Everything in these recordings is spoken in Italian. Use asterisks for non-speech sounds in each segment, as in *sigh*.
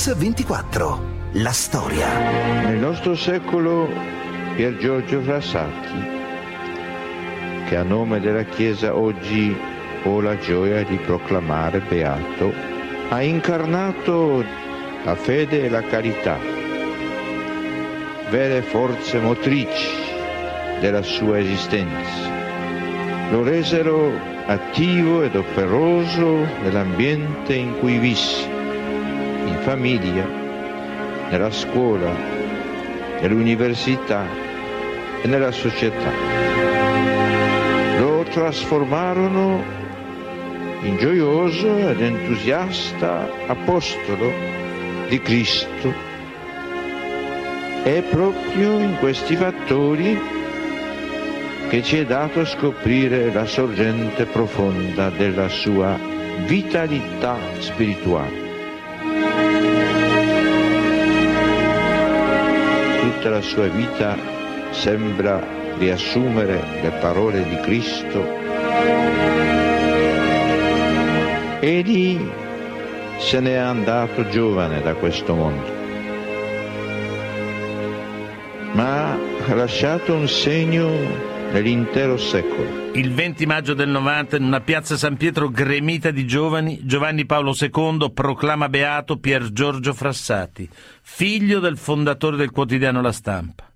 Mix 24. La storia. Nel nostro secolo Pier Giorgio Frassati, che a nome della Chiesa oggi ho la gioia di proclamare beato, ha incarnato la fede e la carità, vere forze motrici della sua esistenza. Lo resero attivo ed operoso nell'ambiente in cui visse, famiglia, nella scuola, nell'università e nella società. Lo trasformarono in gioioso ed entusiasta apostolo di Cristo. È proprio in questi fattori che ci è dato scoprire la sorgente profonda della sua vitalità spirituale. Tutta la sua vita sembra riassumere le parole di Cristo. Egli se n'è andato giovane da questo mondo, ma ha lasciato un segno nell'intero secolo. Il 20 maggio del 90, in una piazza San Pietro gremita di giovani, Giovanni Paolo II proclama beato Pier Giorgio Frassati, figlio del fondatore del quotidiano La Stampa.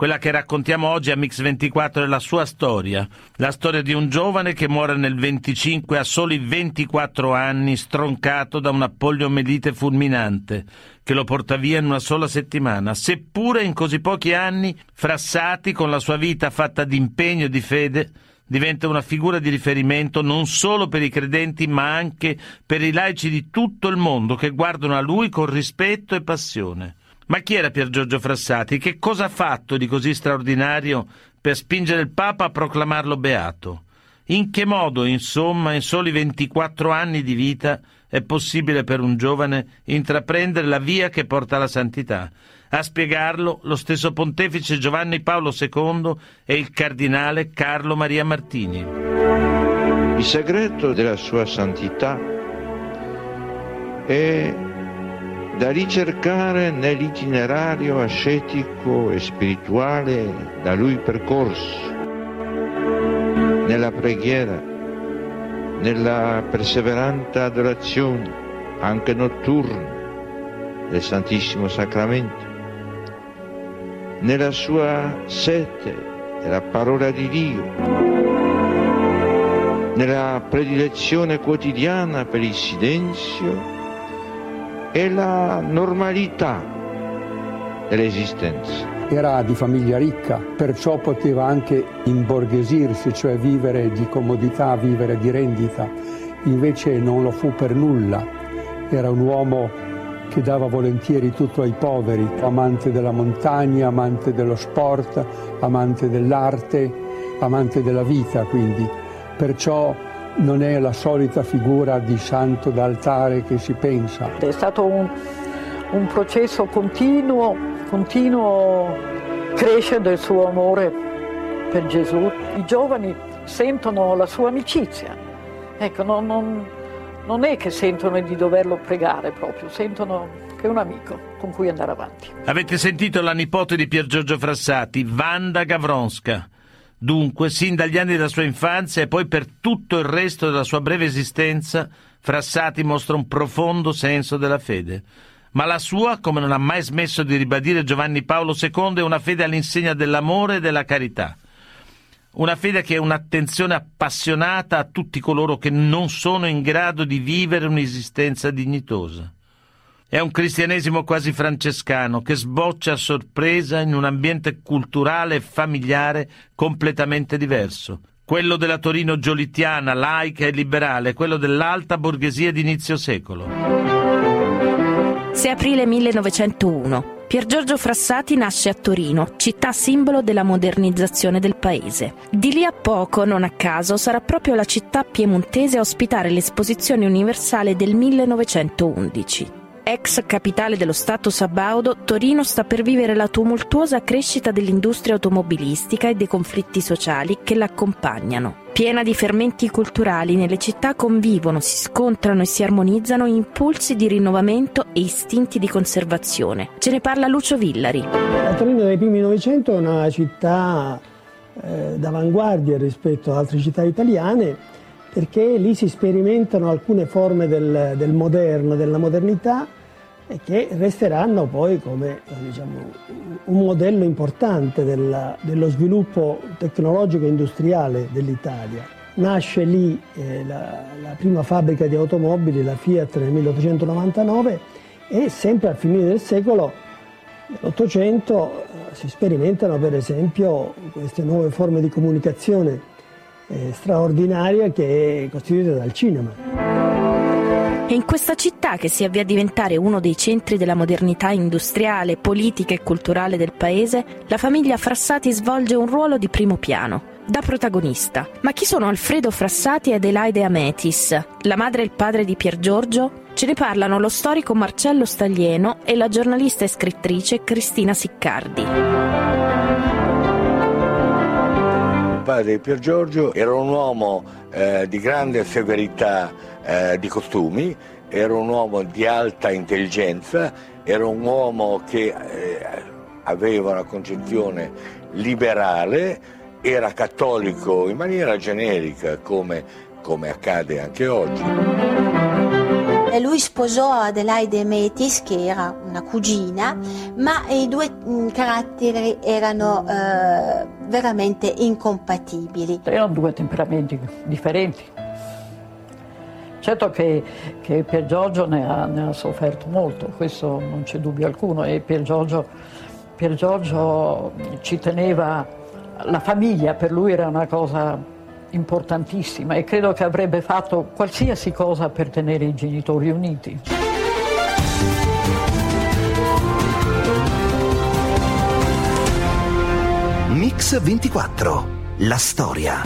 Quella che raccontiamo oggi a Mix 24 è la sua storia, la storia di un giovane che muore nel 25 a soli 24 anni, stroncato da una poliomelite fulminante, che lo porta via in una sola settimana, seppure in così pochi anni, Frassati, con la sua vita fatta di impegno e di fede, diventa una figura di riferimento non solo per i credenti ma anche per i laici di tutto il mondo che guardano a lui con rispetto e passione. Ma chi era Pier Giorgio Frassati? Che cosa ha fatto di così straordinario per spingere il Papa a proclamarlo beato? In che modo, insomma, in soli 24 anni di vita è possibile per un giovane intraprendere la via che porta alla santità? A spiegarlo lo stesso pontefice Giovanni Paolo II e il cardinale Carlo Maria Martini. Il segreto della sua santità è da ricercare nell'itinerario ascetico e spirituale da lui percorso, nella preghiera, nella perseverante adorazione, anche notturna, del Santissimo Sacramento, nella sua sete della parola di Dio, nella predilezione quotidiana per il silenzio è la normalità dell'esistenza. Era di famiglia ricca, perciò poteva anche imborghesirsi, cioè vivere di comodità, vivere di rendita. Invece non lo fu per nulla. Era un uomo che dava volentieri tutto ai poveri, amante della montagna, amante dello sport, amante dell'arte, amante della vita quindi. Perciò non è la solita figura di santo d'altare che si pensa. È stato un, un processo continuo, continuo crescere del suo amore per Gesù. I giovani sentono la sua amicizia. Ecco, non, non, non è che sentono di doverlo pregare proprio, sentono che è un amico con cui andare avanti. Avete sentito la nipote di Pier Giorgio Frassati, Wanda Gavronska. Dunque, sin dagli anni della sua infanzia e poi per tutto il resto della sua breve esistenza, Frassati mostra un profondo senso della fede. Ma la sua, come non ha mai smesso di ribadire Giovanni Paolo II, è una fede all'insegna dell'amore e della carità. Una fede che è un'attenzione appassionata a tutti coloro che non sono in grado di vivere un'esistenza dignitosa. È un cristianesimo quasi francescano che sboccia a sorpresa in un ambiente culturale e familiare completamente diverso. Quello della Torino giolitiana, laica e liberale, quello dell'alta borghesia di inizio secolo. 6 aprile 1901. Pier Giorgio Frassati nasce a Torino, città simbolo della modernizzazione del paese. Di lì a poco, non a caso, sarà proprio la città piemontese a ospitare l'esposizione universale del 1911. Ex capitale dello Stato sabaudo, Torino sta per vivere la tumultuosa crescita dell'industria automobilistica e dei conflitti sociali che l'accompagnano. Piena di fermenti culturali, nelle città convivono, si scontrano e si armonizzano impulsi di rinnovamento e istinti di conservazione. Ce ne parla Lucio Villari. La Torino dei primi Novecento è una città eh, d'avanguardia rispetto ad altre città italiane perché lì si sperimentano alcune forme del, del moderno, della modernità che resteranno poi come diciamo, un modello importante della, dello sviluppo tecnologico e industriale dell'Italia. Nasce lì eh, la, la, prima fabbrica di automobili, la Fiat nel 1899 e sempre al finire del secolo, nell'Ottocento, eh, si sperimentano per esempio queste nuove forme di comunicazione eh, straordinaria che è costituita dal cinema. È in questa città che si avvia a diventare uno dei centri della modernità industriale, politica e culturale del paese, la famiglia Frassati svolge un ruolo di primo piano, da protagonista. Ma chi sono Alfredo Frassati e Adelaide Ametis? La madre e il padre di Pier Giorgio? Ce ne parlano lo storico Marcello Staglieno e la giornalista e scrittrice Cristina Siccardi. Padre di Pier Giorgio era un uomo eh, di grande severità eh, di costumi, era un uomo di alta intelligenza, era un uomo che eh, aveva una concezione liberale, era cattolico in maniera generica come, come accade anche oggi. E lui sposò Adelaide Metis, che era una cugina, ma i due mm, caratteri erano eh, veramente incompatibili. Erano due temperamenti differenti. Certo che, che Pier Giorgio ne ha, ne ha, sofferto molto, questo non c'è dubbio alcuno, e Pier Giorgio, Pier Giorgio ci teneva, la famiglia per lui era una cosa importantissima e credo che avrebbe fatto qualsiasi cosa per tenere i genitori uniti. Mix 24, la storia.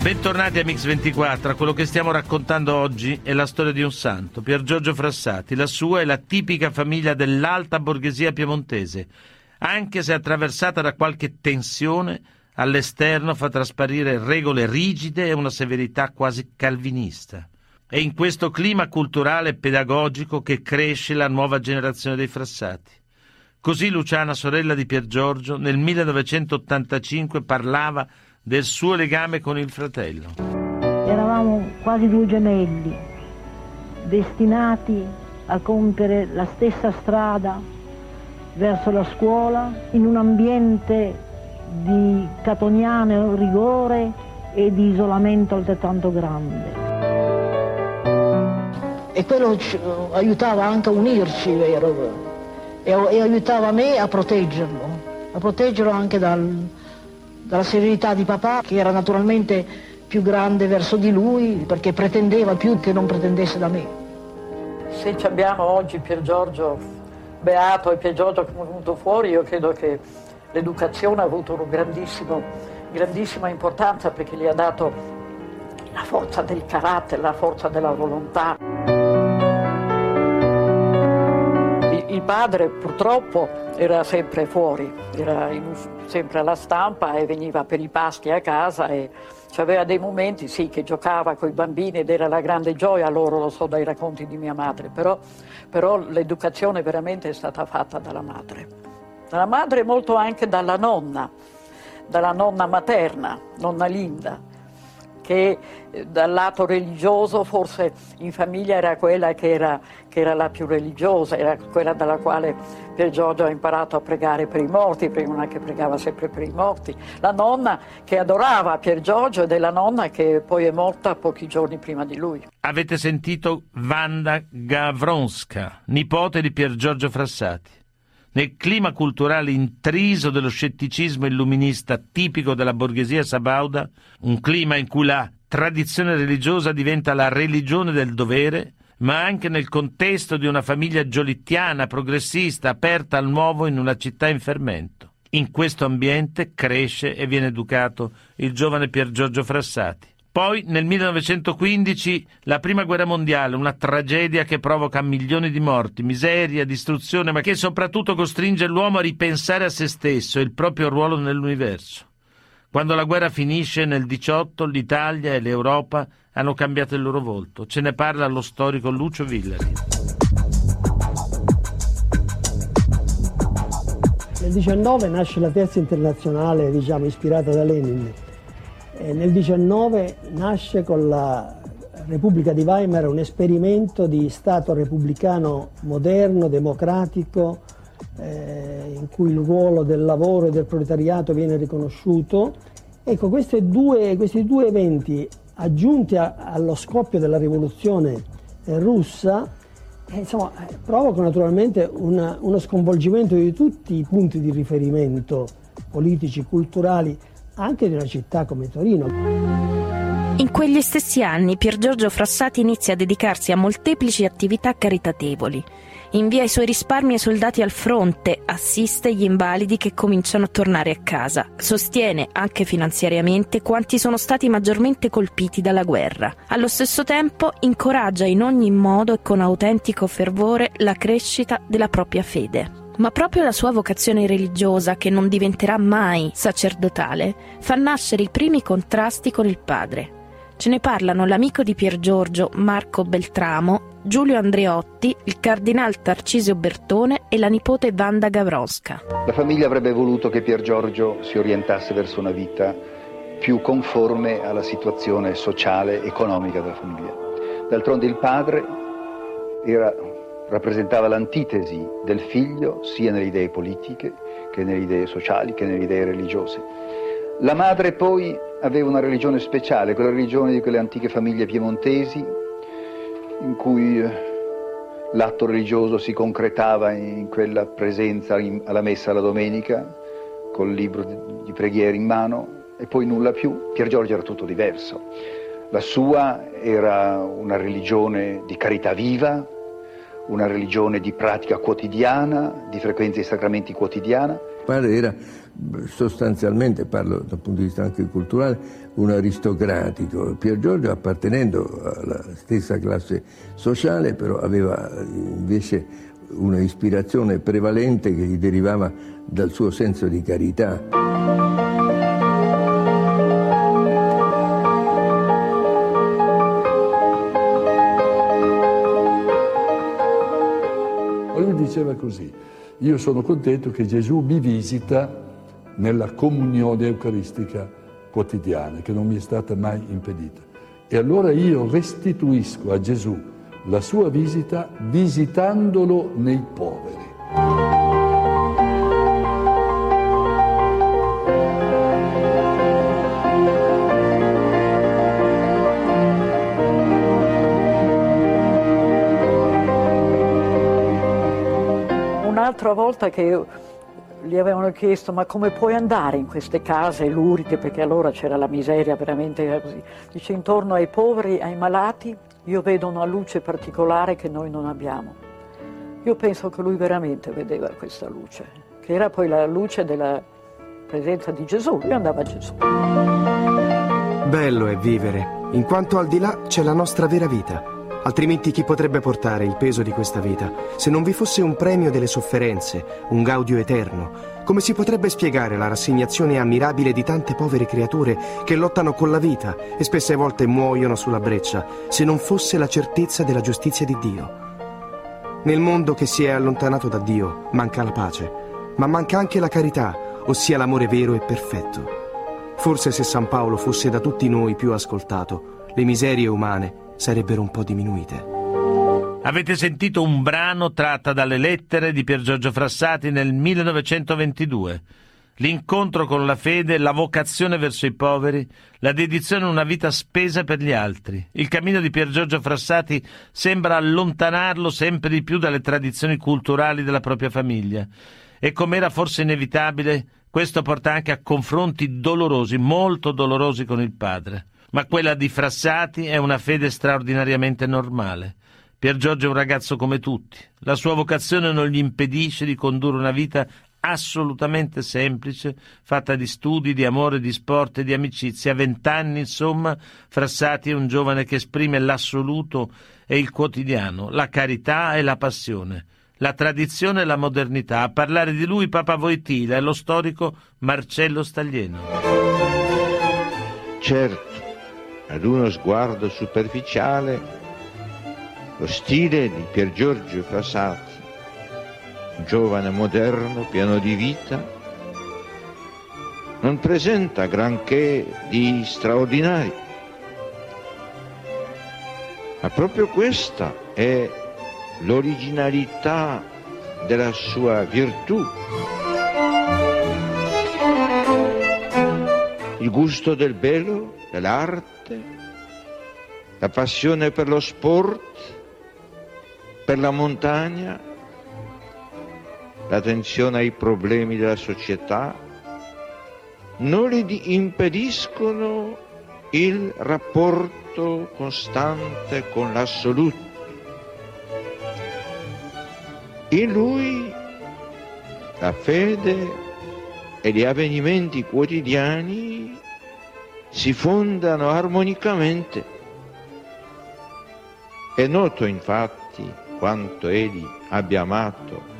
Bentornati a Mix24, quello che stiamo raccontando oggi è la storia di un santo, Pier Giorgio Frassati. La sua è la tipica famiglia dell'alta borghesia piemontese, anche se attraversata da qualche tensione, all'esterno fa trasparire regole rigide e una severità quasi calvinista. È in questo clima culturale e pedagogico che cresce la nuova generazione dei Frassati. Così Luciana, sorella di Pier Giorgio, nel 1985 parlava del suo legame con il fratello. Eravamo quasi due gemelli, destinati a compiere la stessa strada verso la scuola in un ambiente di catoniano rigore e di isolamento altrettanto grande. E quello ci aiutava anche a unirci, vero? E, e aiutava me a proteggerlo, a proteggerlo anche dal, dalla severità di papà, che era naturalmente più grande verso di lui, perché pretendeva più che non pretendesse da me. Se abbiamo oggi Pier Giorgio beato e Pier Giorgio che è venuto fuori, io credo che l'educazione ha avuto una grandissima importanza perché gli ha dato la forza del carattere, la forza della volontà. Il padre purtroppo era sempre fuori, era in, sempre alla stampa e veniva per i pasti a casa e aveva dei momenti sì che giocava con i bambini ed era la grande gioia loro, lo so dai racconti di mia madre, però, però l'educazione veramente è stata fatta dalla madre. Dalla madre e molto anche dalla nonna, dalla nonna materna, nonna Linda che eh, dal lato religioso forse in famiglia era quella che era, che era, la più religiosa, era quella dalla quale Pier Giorgio ha imparato a pregare per i morti, prima che pregava sempre per i morti. La nonna che adorava Pier Giorgio ed è la nonna che poi è morta pochi giorni prima di lui. Avete sentito Wanda Gavronska, nipote di Pier Giorgio Frassati. Nel clima culturale intriso dello scetticismo illuminista tipico della borghesia sabauda, un clima in cui la tradizione religiosa diventa la religione del dovere, ma anche nel contesto di una famiglia giolittiana, progressista, aperta al nuovo in una città in fermento. In questo ambiente cresce e viene educato il giovane Pier Giorgio Frassati. Poi nel 1915 la prima guerra mondiale, una tragedia che provoca milioni di morti, miseria, distruzione, ma che soprattutto costringe l'uomo a ripensare a se stesso e il proprio ruolo nell'universo. Quando la guerra finisce nel 18 l'Italia e l'Europa hanno cambiato il loro volto. Ce ne parla lo storico Lucio Villari. Nel 19 nasce la terza internazionale, diciamo, ispirata da Lenin. E nel 19 nasce con la Repubblica di Weimar un esperimento di Stato repubblicano moderno, democratico, eh, in cui il ruolo del lavoro e del proletariato viene riconosciuto. Ecco, due, questi due eventi aggiunti a, allo scoppio della rivoluzione eh, russa eh, insomma, provocano naturalmente una, uno sconvolgimento di tutti i punti di riferimento politici, culturali, anche di una città come Torino. In quegli stessi anni Pier Giorgio Frassati inizia a dedicarsi a molteplici attività caritatevoli invia i suoi risparmi ai soldati al fronte, assiste gli invalidi che cominciano a tornare a casa, sostiene anche finanziariamente quanti sono stati maggiormente colpiti dalla guerra. Allo stesso tempo incoraggia in ogni modo e con autentico fervore la crescita della propria fede. Ma proprio la sua vocazione religiosa, che non diventerà mai sacerdotale, fa nascere i primi contrasti con il padre. Ce ne parlano l'amico di Pier Giorgio, Marco Beltramo, Giulio Andreotti, il cardinal Tarcisio Bertone e la nipote Wanda Gavronska. La famiglia avrebbe voluto che Pier Giorgio si orientasse verso una vita più conforme alla situazione sociale e economica della famiglia. D'altronde il padre era, rappresentava l'antitesi del figlio sia nelle idee politiche che nelle idee sociali che nelle idee religiose. La madre poi aveva una religione speciale, quella religione di quelle antiche famiglie piemontesi in cui eh, l'atto religioso si concretava in quella presenza alla messa la domenica, col libro di, di preghiere in mano, e poi nulla più. Pier Giorgio era tutto diverso. La sua era una religione di carità viva, una religione di pratica quotidiana, di frequenza dei sacramenti quotidiana. Padre era sostanzialmente, parlo dal punto di vista anche culturale, un aristocratico. Pier Giorgio appartenendo alla stessa classe sociale, però aveva invece una ispirazione prevalente che gli derivava dal suo senso di carità. Diceva così, io sono contento che Gesù mi visita nella comunione eucaristica quotidiana, che non mi è stata mai impedita. E allora io restituisco a Gesù la sua visita visitandolo nei poveri. Un'altra volta che gli avevano chiesto ma come puoi andare in queste case luride, perché allora c'era la miseria veramente così. Dice intorno ai poveri, ai malati, io vedo una luce particolare che noi non abbiamo. Io penso che lui veramente vedeva questa luce, che era poi la luce della presenza di Gesù, lui andava a Gesù. Bello è vivere, in quanto al di là c'è la nostra vera vita Altrimenti chi potrebbe portare il peso di questa vita? Se non vi fosse un premio delle sofferenze, un gaudio eterno, come si potrebbe spiegare la rassegnazione ammirabile di tante povere creature che lottano con la vita e spesse volte muoiono sulla breccia, se non fosse la certezza della giustizia di Dio? Nel mondo che si è allontanato da Dio manca la pace, ma manca anche la carità, ossia l'amore vero e perfetto. Forse se San Paolo fosse da tutti noi più ascoltato, le miserie umane sarebbero un po' diminuite. Avete sentito un brano tratto dalle lettere di Pier Giorgio Frassati nel 1922. L'incontro con la fede, la vocazione verso i poveri, la dedizione a una vita spesa per gli altri. Il cammino di Pier Giorgio Frassati sembra allontanarlo sempre di più dalle tradizioni culturali della propria famiglia. E come era forse inevitabile, questo porta anche a confronti dolorosi, molto dolorosi con il padre ma quella di Frassati è una fede straordinariamente normale. Pier Giorgio è un ragazzo come tutti. La sua vocazione non gli impedisce di condurre una vita assolutamente semplice, fatta di studi, di amore, di sport e di amicizia. A vent'anni, insomma, Frassati è un giovane che esprime l'assoluto e il quotidiano, la carità e la passione, la tradizione e la modernità. A parlare di lui Papa Voitila e lo storico Marcello Staglieno. Certo, ad uno sguardo superficiale, lo stile di Pier Giorgio Frassati giovane moderno, pieno di vita, non presenta granché di straordinario, ma proprio questa è l'originalità della sua virtù. Il gusto del bello, dell'arte, la passione per lo sport, per la montagna, l'attenzione ai problemi della società, non gli impediscono il rapporto costante con l'assoluto. In lui la fede e gli avvenimenti quotidiani si fondano armonicamente. È noto infatti quanto egli abbia amato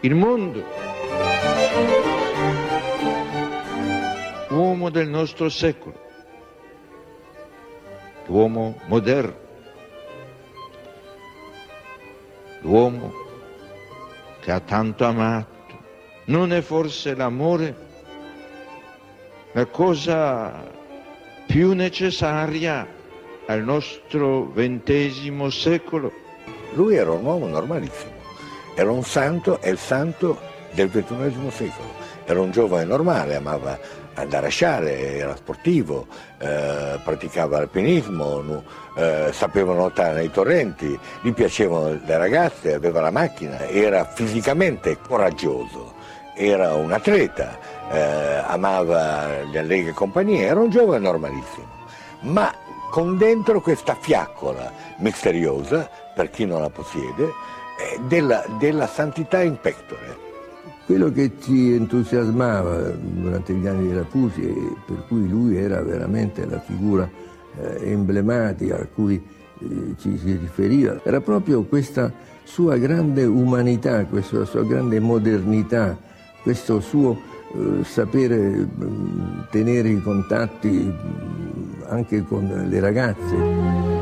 il mondo. Uomo del nostro secolo, l'uomo moderno, l'uomo che ha tanto amato. Non è forse l'amore la cosa più necessaria al nostro ventesimo secolo? Lui era un uomo normalissimo era un santo, è il santo del XXI secolo. Era un giovane normale, amava andare a sciare, era sportivo, eh, praticava alpinismo, eh, sapeva nuotare nei torrenti, gli piacevano le ragazze, aveva la macchina, era fisicamente coraggioso, era un atleta, eh, amava le allegre compagnie, era un giovane normalissimo, ma con dentro questa fiaccola misteriosa, per chi non la possiede, eh, della, della santità in pectore. Quello che ci entusiasmava durante gli anni della Pusi e per cui lui era veramente la figura eh, emblematica a cui eh, ci si riferiva, era proprio questa sua grande umanità, questa sua grande modernità, questo suo sapere mh, mm, tenere i contatti mm, anche con le ragazze.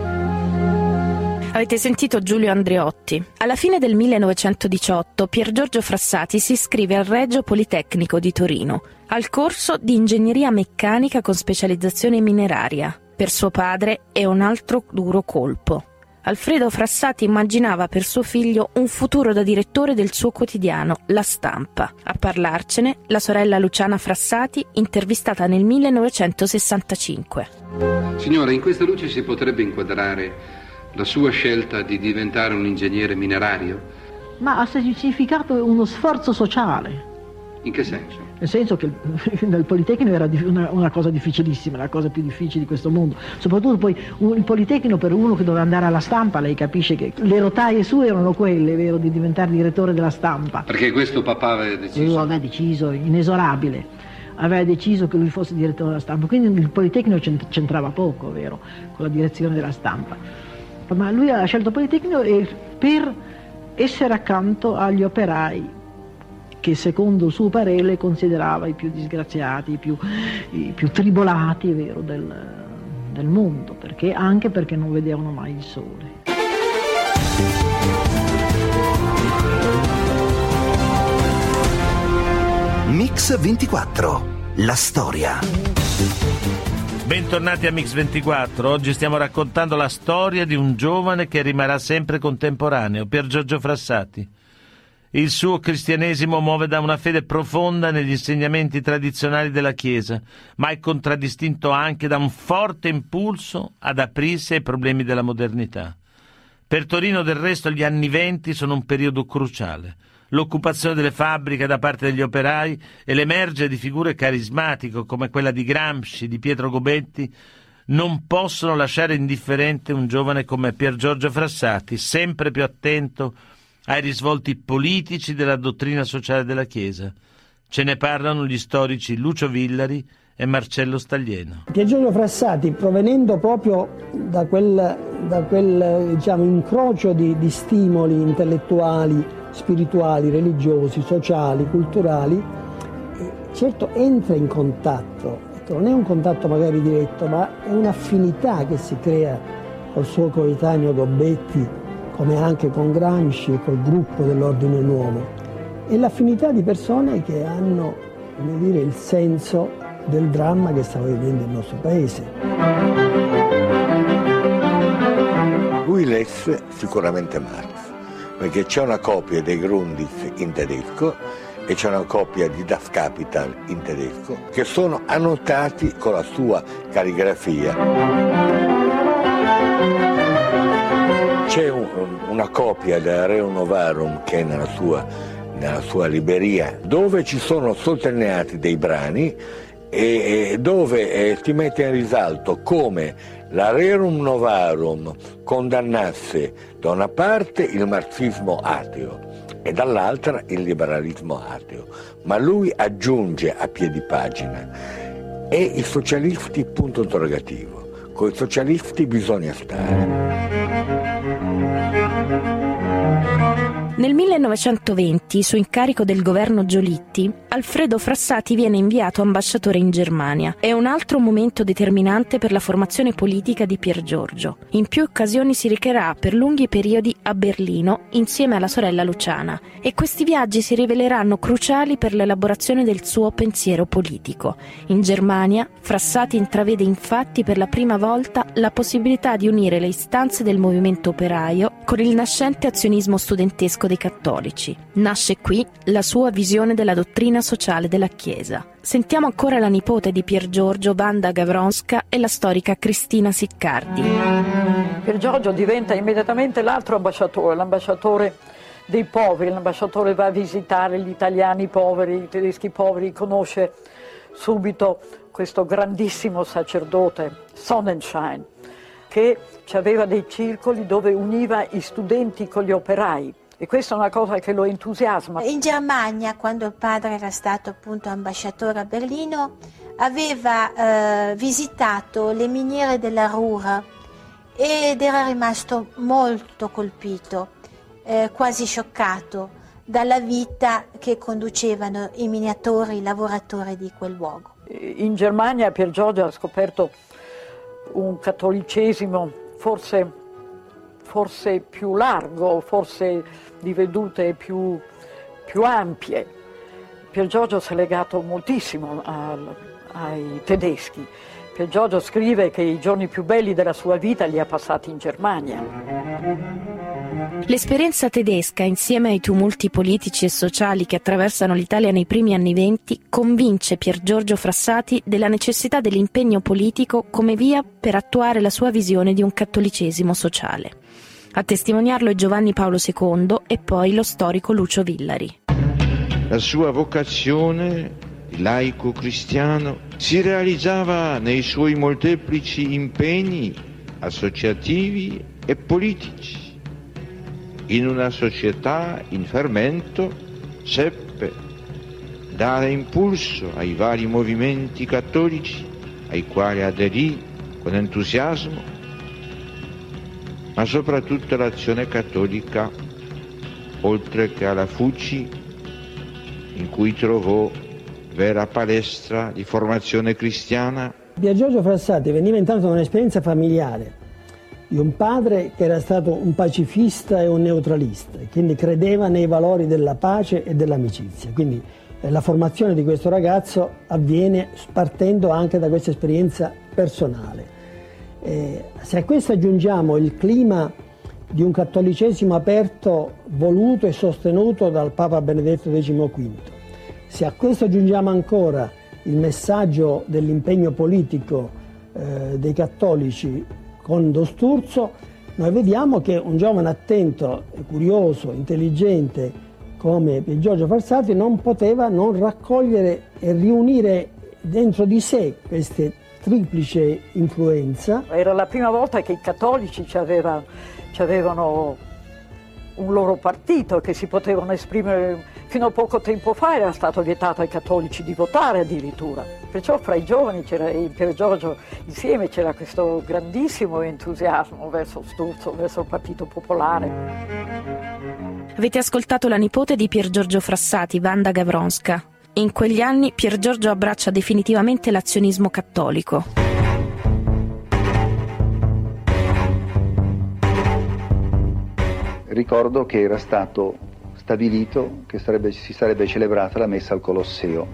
Avete sentito Giulio Andreotti. Alla fine del 1918 Pier Giorgio Frassati si iscrive al Regio Politecnico di Torino, al corso di ingegneria meccanica con specializzazione mineraria. Per suo padre è un altro duro colpo. Alfredo Frassati immaginava per suo figlio un futuro da direttore del suo quotidiano, La Stampa. A parlarcene la sorella Luciana Frassati, intervistata nel 1965. Signora, in questa luce si potrebbe inquadrare la sua scelta di diventare un ingegnere minerario? Ma ha significato uno sforzo sociale. In che senso? Nel senso che *laughs* nel Politecnico era una, una, cosa difficilissima, la cosa più difficile di questo mondo. Soprattutto poi un, il Politecnico per uno che doveva andare alla stampa, lei capisce che le rotaie sue erano quelle, vero, di diventare direttore della stampa. Perché questo papà aveva deciso? Lui aveva deciso, inesorabile. Aveva deciso che lui fosse direttore della stampa, quindi il Politecnico c'entrava poco, vero, con la direzione della stampa ma lui ha scelto Politecnico per essere accanto agli operai che secondo il suo parere considerava i più disgraziati, i più, i più tribolati vero, del, del mondo, perché, anche perché non vedevano mai il sole. Mix 24, la storia. Bentornati a Mix24, oggi stiamo raccontando la storia di un giovane che rimarrà sempre contemporaneo, Pier Giorgio Frassati. Il suo cristianesimo muove da una fede profonda negli insegnamenti tradizionali della Chiesa, ma è contraddistinto anche da un forte impulso ad aprirsi ai problemi della modernità. Per Torino del resto gli anni venti sono un periodo cruciale l'occupazione delle fabbriche da parte degli operai e l'emergere di figure carismatiche come quella di Gramsci, di Pietro Gobetti, non possono lasciare indifferente un giovane come Pier Giorgio Frassati, sempre più attento ai risvolti politici della dottrina sociale della Chiesa. Ce ne parlano gli storici Lucio Villari e Marcello Staglieno. Pier Giorgio Frassati, provenendo proprio da quel, da quel diciamo, incrocio di, di stimoli intellettuali, spirituali, religiosi, sociali, culturali, eh, certo entra in contatto, ecco, non è un contatto magari diretto, ma è un'affinità che si crea col suo coetaneo Gobetti, come anche con Gramsci e col gruppo dell'Ordine Nuovo e l'affinità di persone che hanno dire, il senso del dramma che stava vivendo il nostro paese. Lui lesse sicuramente Marx, perché c'è una copia dei Grundis in tedesco e c'è una copia di Das Kapital in tedesco che sono annotati con la sua calligrafia. C'è un, una copia del Reum Novarum che è nella sua nella sua libreria, dove ci sono sottolineati dei brani e dove eh, si mette in risalto come la Rerum Novarum condannasse da una parte il marxismo ateo e dall'altra il liberalismo ateo, ma lui aggiunge a piedi pagina e i socialisti punto interrogativo, con i socialisti bisogna stare. Thank you. Nel 1920, su incarico del governo Giolitti, Alfredo Frassati viene inviato ambasciatore in Germania. È un altro momento determinante per la formazione politica di Pier Giorgio. In più occasioni si recherà per lunghi periodi a Berlino insieme alla sorella Luciana e questi viaggi si riveleranno cruciali per l'elaborazione del suo pensiero politico. In Germania, Frassati intravede infatti per la prima volta la possibilità di unire le istanze del movimento operaio con il nascente azionismo studentesco dei cattolici. Nasce qui la sua visione della dottrina sociale della Chiesa. Sentiamo ancora la nipote di Pier Giorgio, Banda Gavronska, e la storica Cristina Siccardi. Pier Giorgio diventa immediatamente l'altro ambasciatore, l'ambasciatore dei poveri, l'ambasciatore va a visitare gli italiani poveri, i tedeschi poveri, conosce subito questo grandissimo sacerdote, Sonnenschein, che aveva dei circoli dove univa i studenti con gli operai e questa è una cosa che lo entusiasma. In Germania, quando il padre era stato appunto ambasciatore a Berlino, aveva eh, visitato le miniere della Ruhr ed era rimasto molto colpito, eh, quasi scioccato dalla vita che conducevano i minatori, i lavoratori di quel luogo. In Germania Pier Giorgio ha scoperto un cattolicesimo forse, forse più largo, forse di vedute più, più ampie. Pier Giorgio si è legato moltissimo a, ai tedeschi. Pier Giorgio scrive che i giorni più belli della sua vita li ha passati in Germania. L'esperienza tedesca, insieme ai tumulti politici e sociali che attraversano l'Italia nei primi anni venti, convince Pier Giorgio Frassati della necessità dell'impegno politico come via per attuare la sua visione di un cattolicesimo sociale. A testimoniarlo è Giovanni Paolo II e poi lo storico Lucio Villari. La sua vocazione laico cristiano si realizzava nei suoi molteplici impegni associativi e politici. In una società in fermento seppe dare impulso ai vari movimenti cattolici ai quali aderì con entusiasmo ma soprattutto l'azione cattolica, oltre che alla FUCI, in cui trovò vera palestra di formazione cristiana. Pier Giorgio Frassati veniva intanto da un'esperienza familiare di un padre che era stato un pacifista e un neutralista, quindi credeva nei valori della pace e dell'amicizia. Quindi eh, la formazione di questo ragazzo avviene partendo anche da questa esperienza personale. Eh, se a questo aggiungiamo il clima di un cattolicesimo aperto voluto e sostenuto dal Papa Benedetto XV, se a questo aggiungiamo ancora il messaggio dell'impegno politico eh, dei cattolici con Dosturzo, noi vediamo che un giovane attento, curioso, intelligente come Giorgio Farsati non poteva non raccogliere e riunire dentro di sé queste triplice influenza. Era la prima volta che i cattolici ci, aveva, ci avevano un loro partito che si potevano esprimere fino a poco tempo fa era stato vietato ai cattolici di votare addirittura. Perciò fra i giovani c'era, in Pier Giorgio insieme c'era questo grandissimo entusiasmo verso Sturzo, verso il Partito Popolare. Avete ascoltato la nipote di Pier Giorgio Frassati, Wanda Gavronska. In quegli anni Pier Giorgio abbraccia definitivamente l'azionismo cattolico. ricordo che era stato stabilito che sarebbe, si sarebbe celebrata la messa al Colosseo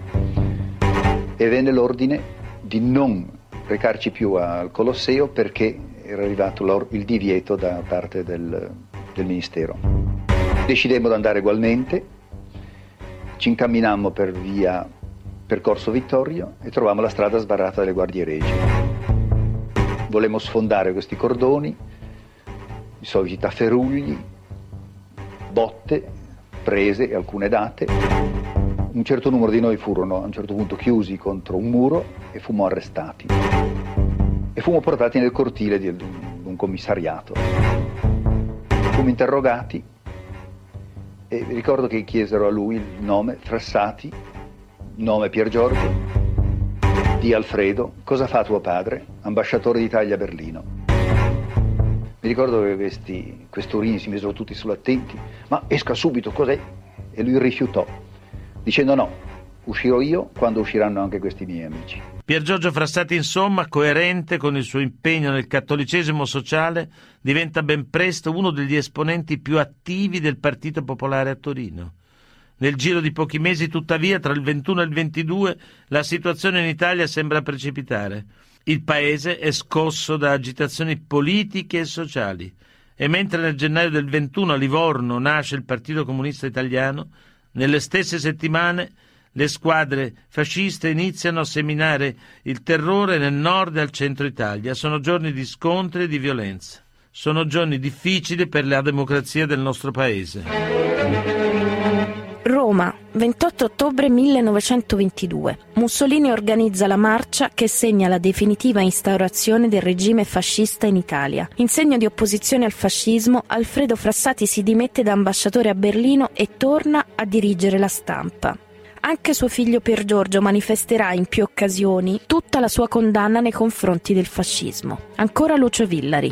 e venne l'ordine di non recarci più al Colosseo perché era arrivato il divieto da parte del, del Ministero. Decidemmo di andare ugualmente, ci incamminammo per via Percorso Vittorio e trovammo la strada sbarrata dalle guardie regie. Volemmo sfondare questi cordoni, i soliti tafferugli, botte prese e alcune date. Un certo numero di noi furono a un certo punto chiusi contro un muro e fummo arrestati. E fummo portati nel cortile di un commissariato. Fummo interrogati e ricordo che chiesero a lui il nome Frassati, nome Pier Giorgio, di Alfredo, cosa fa tuo padre? Ambasciatore d'Italia a Berlino. Mi ricordo che questi questurini si misero tutti sull'attenti, ma esca subito, cos'è? E lui rifiutò, dicendo no, uscirò io quando usciranno anche questi miei amici. Pier Giorgio Frassati, insomma, coerente con il suo impegno nel cattolicesimo sociale, diventa ben presto uno degli esponenti più attivi del Partito Popolare a Torino. Nel giro di pochi mesi, tuttavia, tra il 21 e il 22, la situazione in Italia sembra precipitare. Il paese è scosso da agitazioni politiche e sociali e mentre nel gennaio del 21 a Livorno nasce il Partito Comunista Italiano, nelle stesse settimane le squadre fasciste iniziano a seminare il terrore nel nord e al centro Italia. Sono giorni di scontri e di violenza. Sono giorni difficili per la democrazia del nostro paese. Roma, 28 ottobre 1922. Mussolini organizza la marcia che segna la definitiva instaurazione del regime fascista in Italia. In segno di opposizione al fascismo, Alfredo Frassati si dimette da ambasciatore a Berlino e torna a dirigere la stampa. Anche suo figlio Pier Giorgio manifesterà in più occasioni tutta la sua condanna nei confronti del fascismo. Ancora Lucio Villari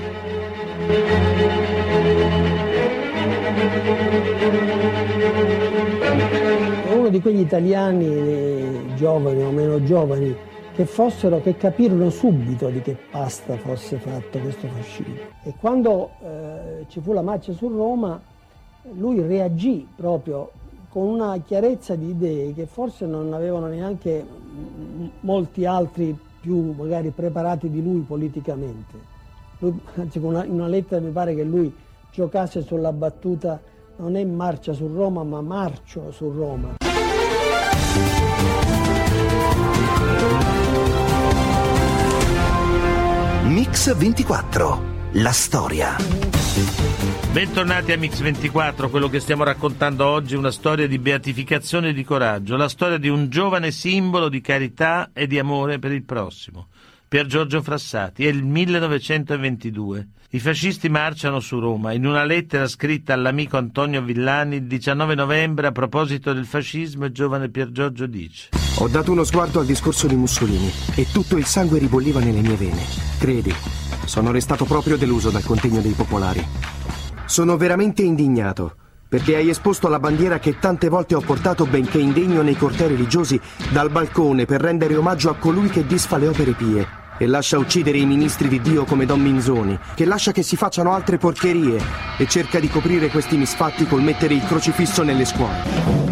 uno di quegli italiani eh, giovani o meno giovani che fossero, che capirono subito di che pasta fosse fatto questo fascismo. E quando eh, ci fu la marcia su Roma, lui reagì proprio con una chiarezza di idee che forse non avevano neanche molti altri più magari preparati di lui politicamente. Lui, anzi, una, in una lettera mi pare che lui giocasse sulla battuta non è marcia su Roma ma marcio su Roma. Mix 24, la storia. Bentornati a Mix 24, quello che stiamo raccontando oggi è una storia di beatificazione e di coraggio, la storia di un giovane simbolo di carità e di amore per il prossimo. Pier Giorgio Frassati, è il 1922. I fascisti marciano su Roma. In una lettera scritta all'amico Antonio Villani il 19 novembre a proposito del fascismo, il giovane Pier Giorgio dice: Ho dato uno sguardo al discorso di Mussolini e tutto il sangue ribolliva nelle mie vene. Credi, sono restato proprio deluso dal contegno dei popolari. Sono veramente indignato perché hai esposto la bandiera che tante volte ho portato benché indegno nei cortei religiosi dal balcone per rendere omaggio a colui che disfa le opere pie e lascia uccidere i ministri di Dio come Don Minzoni, che lascia che si facciano altre porcherie e cerca di coprire questi misfatti col mettere il crocifisso nelle scuole.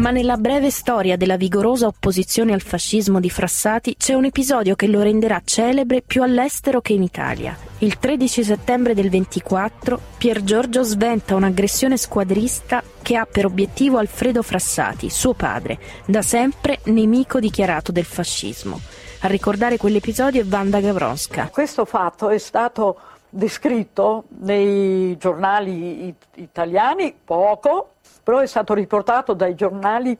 Ma nella breve storia della vigorosa opposizione al fascismo di Frassati c'è un episodio che lo renderà celebre più all'estero che in Italia. Il 13 settembre del 24 Pier Giorgio sventa un'aggressione squadrista che ha per obiettivo Alfredo Frassati, suo padre, da sempre nemico dichiarato del fascismo. A ricordare quell'episodio è Wanda Gavronska. Questo fatto è stato descritto nei giornali it- italiani poco, però è stato riportato dai giornali eh,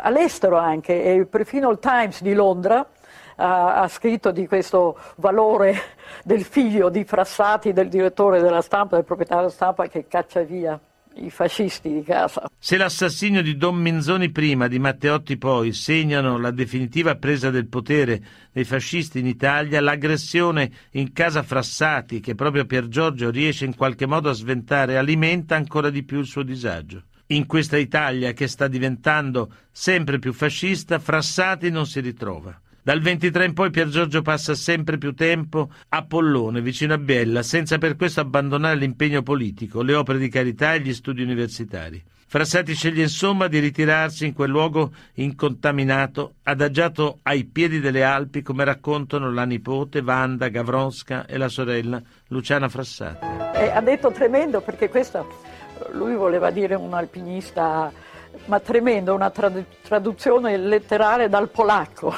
all'estero anche, e perfino il Times di Londra ha, ha scritto di questo valore *laughs* del figlio di Frassati, del direttore della stampa, del proprietario della stampa che caccia via i fascisti di casa. Se l'assassinio di Don Minzoni prima, di Matteotti poi, segnano la definitiva presa del potere dei fascisti in Italia, l'aggressione in casa Frassati, che proprio Pier Giorgio riesce in qualche modo a sventare, alimenta ancora di più il suo disagio. In questa Italia che sta diventando sempre più fascista, Frassati non si ritrova. Dal 23 in poi Pier Giorgio passa sempre più tempo a Pollone, vicino a Biella, senza per questo abbandonare l'impegno politico, le opere di carità e gli studi universitari. Frassati sceglie insomma di ritirarsi in quel luogo incontaminato, adagiato ai piedi delle Alpi, come raccontano la nipote Wanda Gavronska e la sorella Luciana Frassati. E ha detto tremendo perché questo, lui voleva dire un alpinista, ma tremendo, una traduzione letterale dal polacco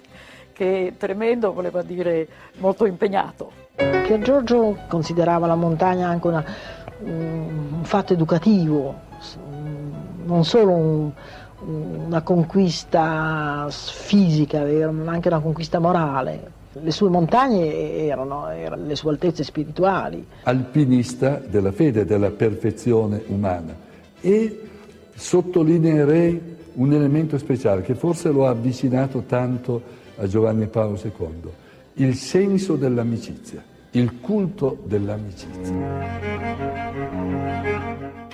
*laughs* che tremendo voleva dire molto impegnato. Pier Giorgio considerava la montagna anche una, un fatto educativo, non solo un, una conquista fisica, ma anche una conquista morale. Le sue montagne erano, erano le sue altezze spirituali. Alpinista della fede, della perfezione umana. E sottolineerei un elemento speciale che forse lo ha avvicinato tanto a Giovanni Paolo II, il senso dell'amicizia, il culto dell'amicizia.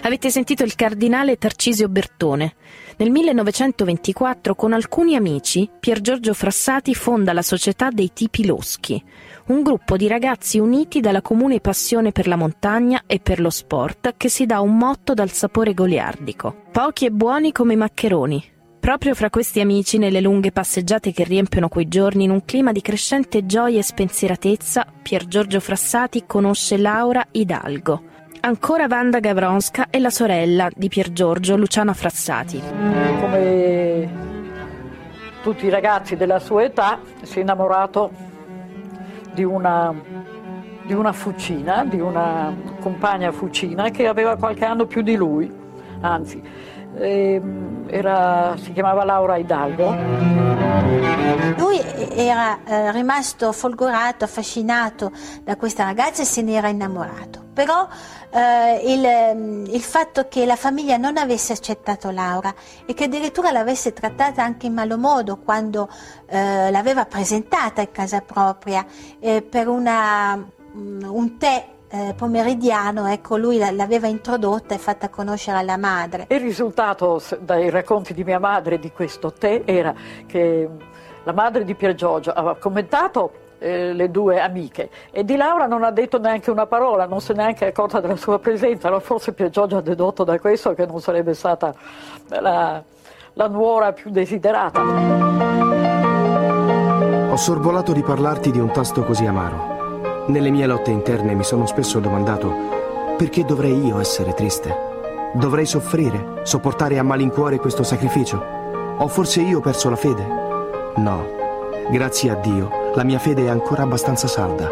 Avete sentito il cardinale Tarcisio Bertone. Nel 1924 con alcuni amici Pier Giorgio Frassati fonda la Società dei Tipi Loschi, un gruppo di ragazzi uniti dalla comune passione per la montagna e per lo sport che si dà un motto dal sapore goliardico. Pochi e buoni come i maccheroni, Proprio fra questi amici, nelle lunghe passeggiate che riempiono quei giorni, in un clima di crescente gioia e spensieratezza, Pier Giorgio Frassati conosce Laura Hidalgo. Ancora Wanda Gavronska e la sorella di Pier Giorgio, Luciana Frassati. Come tutti i ragazzi della sua età, si è innamorato di una, di una fucina, di una compagna fucina che aveva qualche anno più di lui, anzi Ehm, era, si chiamava Laura Hidalgo. Lui era eh, rimasto folgorato, affascinato da questa ragazza e se ne era innamorato. Però eh, il, il, fatto che la famiglia non avesse accettato Laura e che addirittura l'avesse trattata anche in malo modo quando eh, l'aveva presentata in casa propria eh, per una, un tè eh, pomeridiano, ecco, lui l'aveva introdotta e fatta conoscere alla madre. Il risultato dai racconti di mia madre di questo tè era che la madre di Pier Giorgio aveva commentato eh, le due amiche e di Laura non ha detto neanche una parola, non si è neanche accorta della sua presenza, allora forse Pier Giorgio ha dedotto da questo che non sarebbe stata la, la nuora più desiderata. Ho sorvolato di parlarti di un tasto così amaro. Nelle mie lotte interne mi sono spesso domandato perché dovrei io essere triste? Dovrei soffrire, sopportare a malincuore questo sacrificio? Ho forse io perso la fede? No, grazie a Dio, la mia fede è ancora abbastanza salda.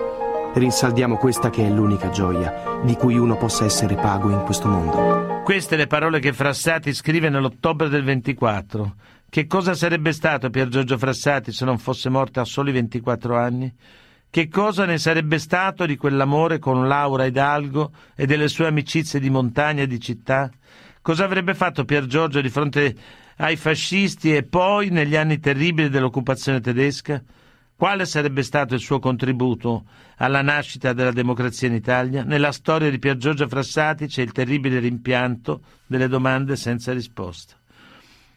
Rinsaldiamo questa che è l'unica gioia di cui uno possa essere pago in questo mondo. Queste le parole che Frassati scrive nell'ottobre del 24. Che cosa sarebbe stato Pier Giorgio Frassati se non fosse morto a soli 24 anni? Che cosa ne sarebbe stato di quell'amore con Laura Hidalgo e delle sue amicizie di montagna e di città? Cosa avrebbe fatto Pier Giorgio di fronte ai fascisti e poi negli anni terribili dell'occupazione tedesca? Quale sarebbe stato il suo contributo alla nascita della democrazia in Italia? Nella storia di Pier Giorgio Frassati c'è il terribile rimpianto delle domande senza risposta.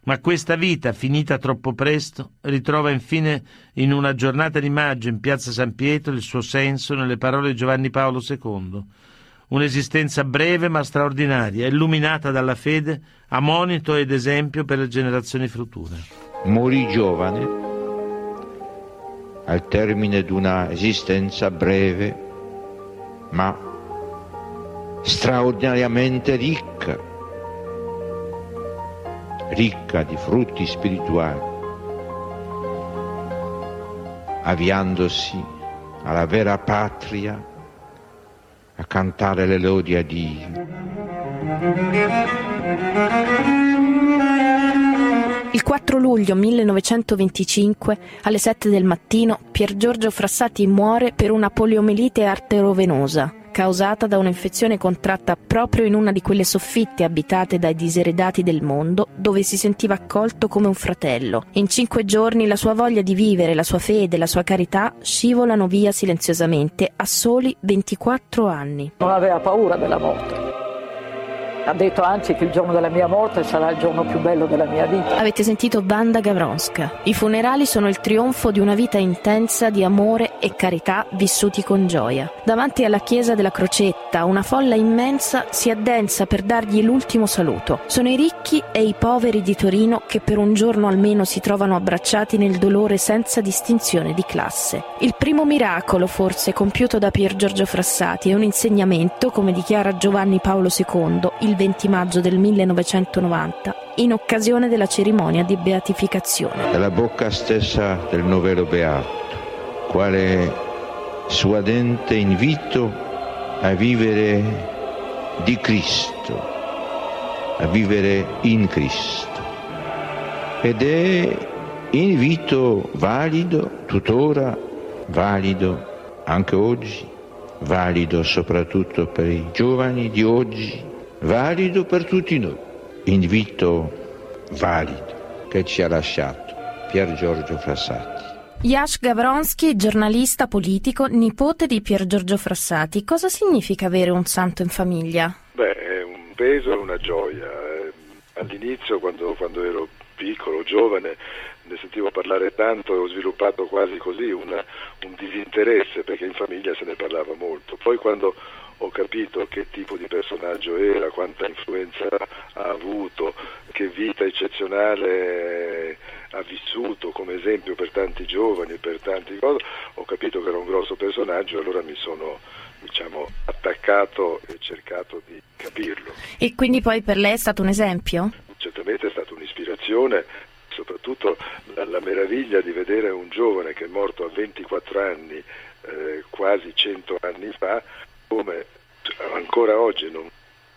Ma questa vita, finita troppo presto, ritrova infine in una giornata di maggio in piazza San Pietro il suo senso nelle parole di Giovanni Paolo II. Un'esistenza breve ma straordinaria, illuminata dalla fede, a monito ed esempio per le generazioni future. Morì giovane, al termine di una esistenza breve, ma straordinariamente ricca ricca di frutti spirituali, avviandosi alla vera patria a cantare le lodi a Dio. Il 4 luglio 1925, alle 7 del mattino, Pier Giorgio Frassati muore per una poliomelite arterovenosa causata da un'infezione contratta proprio in una di quelle soffitte abitate dai diseredati del mondo, dove si sentiva accolto come un fratello. In cinque giorni la sua voglia di vivere, la sua fede, la sua carità scivolano via silenziosamente a soli 24 anni. Non aveva paura della morte. Ha detto anzi che il giorno della mia morte sarà il giorno più bello della mia vita. Avete sentito Banda Gavronska. I funerali sono il trionfo di una vita intensa di amore e carità vissuti con gioia. Davanti alla chiesa della Crocetta, una folla immensa si addensa per dargli l'ultimo saluto. Sono i ricchi e i poveri di Torino che per un giorno almeno si trovano abbracciati nel dolore senza distinzione di classe. Il primo miracolo, forse, compiuto da Pier Giorgio Frassati è un insegnamento, come dichiara Giovanni Paolo II, il 20 maggio del 1990 in occasione della cerimonia di beatificazione. È la bocca stessa del novero beato, quale suadente invito a vivere di Cristo, a vivere in Cristo. Ed è invito valido, tuttora valido anche oggi, valido soprattutto per i giovani di oggi, valido per tutti noi, invito valido che ci ha lasciato Pier Giorgio Frassati. Jash Gavronsky, giornalista politico, nipote di Pier Giorgio Frassati. Cosa significa avere un santo in famiglia? Beh, è un peso e una gioia. Eh, All'inizio, quando, quando ero piccolo, giovane, ne sentivo parlare tanto e ho sviluppato quasi così una, un disinteresse perché in famiglia se ne parlava molto. Poi quando ho capito che tipo di personaggio era, quanta influenza ha avuto, che vita eccezionale ha vissuto come esempio per tanti giovani, per tanti cose, ho capito che era un grosso personaggio e allora mi sono diciamo, attaccato e cercato di capirlo. E quindi poi per lei è stato un esempio? Certamente è stata un'ispirazione, soprattutto la, la meraviglia di vedere un giovane che è morto a 24 anni, eh, quasi 100 anni fa, come ancora oggi non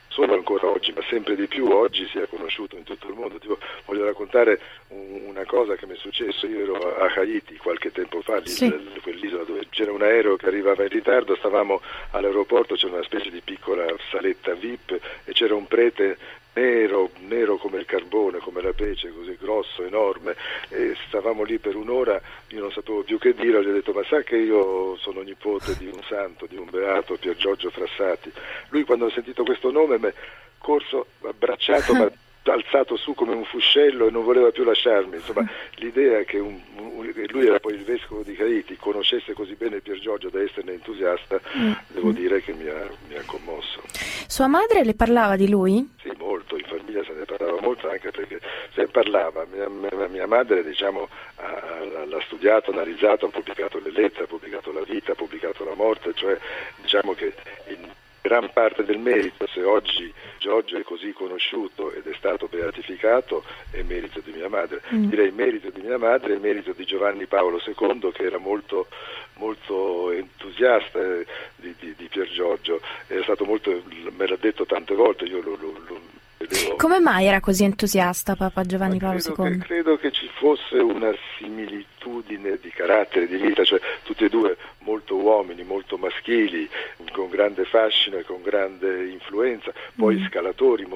solo ancora oggi, ma sempre di più oggi sia conosciuto in tutto il mondo. Tipo, voglio raccontare un, una cosa che mi è successo, io ero a Haiti qualche tempo fa, Sì. lì, quell'isola dove c'era un aereo che arrivava in ritardo, stavamo all'aeroporto, c'era una specie di piccola saletta VIP e c'era un prete nero, nero come il carbone, come la pece, così grosso, enorme, e stavamo lì per un'ora, io non sapevo più che dire, gli ho detto ma sa che io sono nipote di un santo, di un beato, Pier Giorgio Frassati. Lui quando ha sentito questo nome mi è corso abbracciato, ma *laughs* alzato su come un fuscello e non voleva più lasciarmi. Insomma, *laughs* l'idea che un- un- lui era poi il vescovo di Haiti, conoscesse così bene Pier Giorgio da esserne entusiasta, Mm. devo dire che mi ha, mi ha commosso. Sua madre le parlava di lui? Sì, molto, in famiglia se ne parlava molto anche perché se ne parlava, mia, mia- mia madre diciamo, ha- l'ha, l'ha studiato, analizzato, ha pubblicato le lettere, ha pubblicato la vita, ha pubblicato la morte, cioè diciamo che in gran parte del merito, se oggi Giorgio è così conosciuto ed è stato beatificato, è merito di mia madre. Mm. Direi merito di mia madre e merito di Giovanni Paolo II che era molto, molto entusiasta eh, di, di, di Pier Giorgio, era stato molto, me l'ha detto tante volte, io lo, lo- lo Come mai era così entusiasta Papa Giovanni Paolo credo che, II? credo che ci fosse una similitudine di carattere, di vita, cioè tutti e due molto uomini, molto maschili, con grande fascino e con grande influenza, poi Mm. scalatori,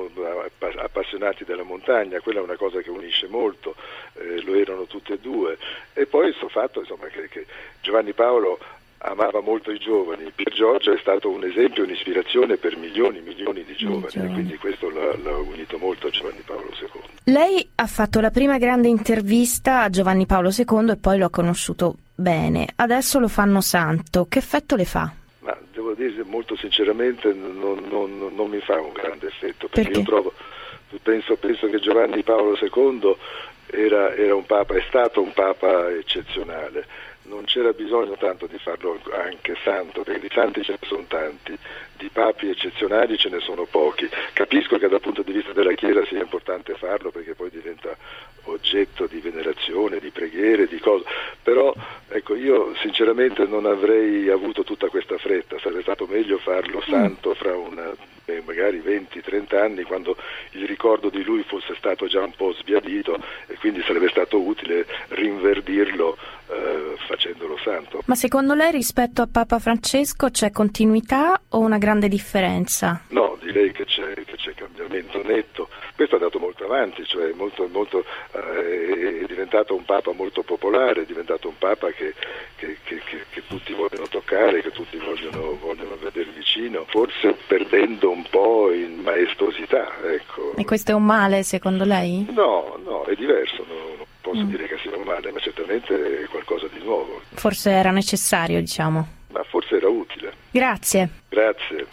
appassionati della montagna, quella è una cosa che unisce molto, eh, lo erano tutti e due. E poi questo fatto insomma, che, che Giovanni Paolo amava molto i giovani, Pier Giorgio è stato un esempio, un'ispirazione per milioni e milioni di giovani, e quindi questo l'ha, l'ha unito molto a Giovanni Paolo II. Lei ha fatto la prima grande intervista a Giovanni Paolo II e poi lo ha conosciuto bene. Adesso lo fanno santo. Che effetto le fa? Devo dire molto sinceramente non, non- non mi fa un grande effetto, perché Perché? io trovo, penso, penso che Giovanni Paolo II era, era un papa, è stato un papa eccezionale. Non c'era bisogno tanto di farlo anche santo, perché di santi ce ne sono tanti, papi eccezionali ce ne sono pochi. Capisco che dal punto di vista della Chiesa sia importante farlo perché poi diventa oggetto di venerazione, di preghiere, di cose, però ecco, io sinceramente non avrei avuto tutta questa fretta, sarebbe stato meglio farlo mm. santo fra una, eh, magari 20-30 anni quando il ricordo di lui fosse stato già un po' sbiadito e quindi sarebbe stato utile rinverdirlo eh, facendolo santo. Ma secondo lei rispetto a Papa Francesco c'è continuità o una grande differenza? No, direi che c'è, che c'è cambiamento netto. Questo è andato molto avanti, cioè molto, molto, eh, è diventato un Papa molto popolare, è diventato un Papa che, che, che, tutti vogliono toccare, che tutti vogliono, vogliono, vedere vicino, forse perdendo un po' in maestosità. Ecco. E questo è un male secondo lei? No, no, è diverso, non posso mm. dire che sia male, ma certamente è qualcosa di nuovo. Forse era necessario, diciamo. Ma forse era utile. Grazie. Grazie.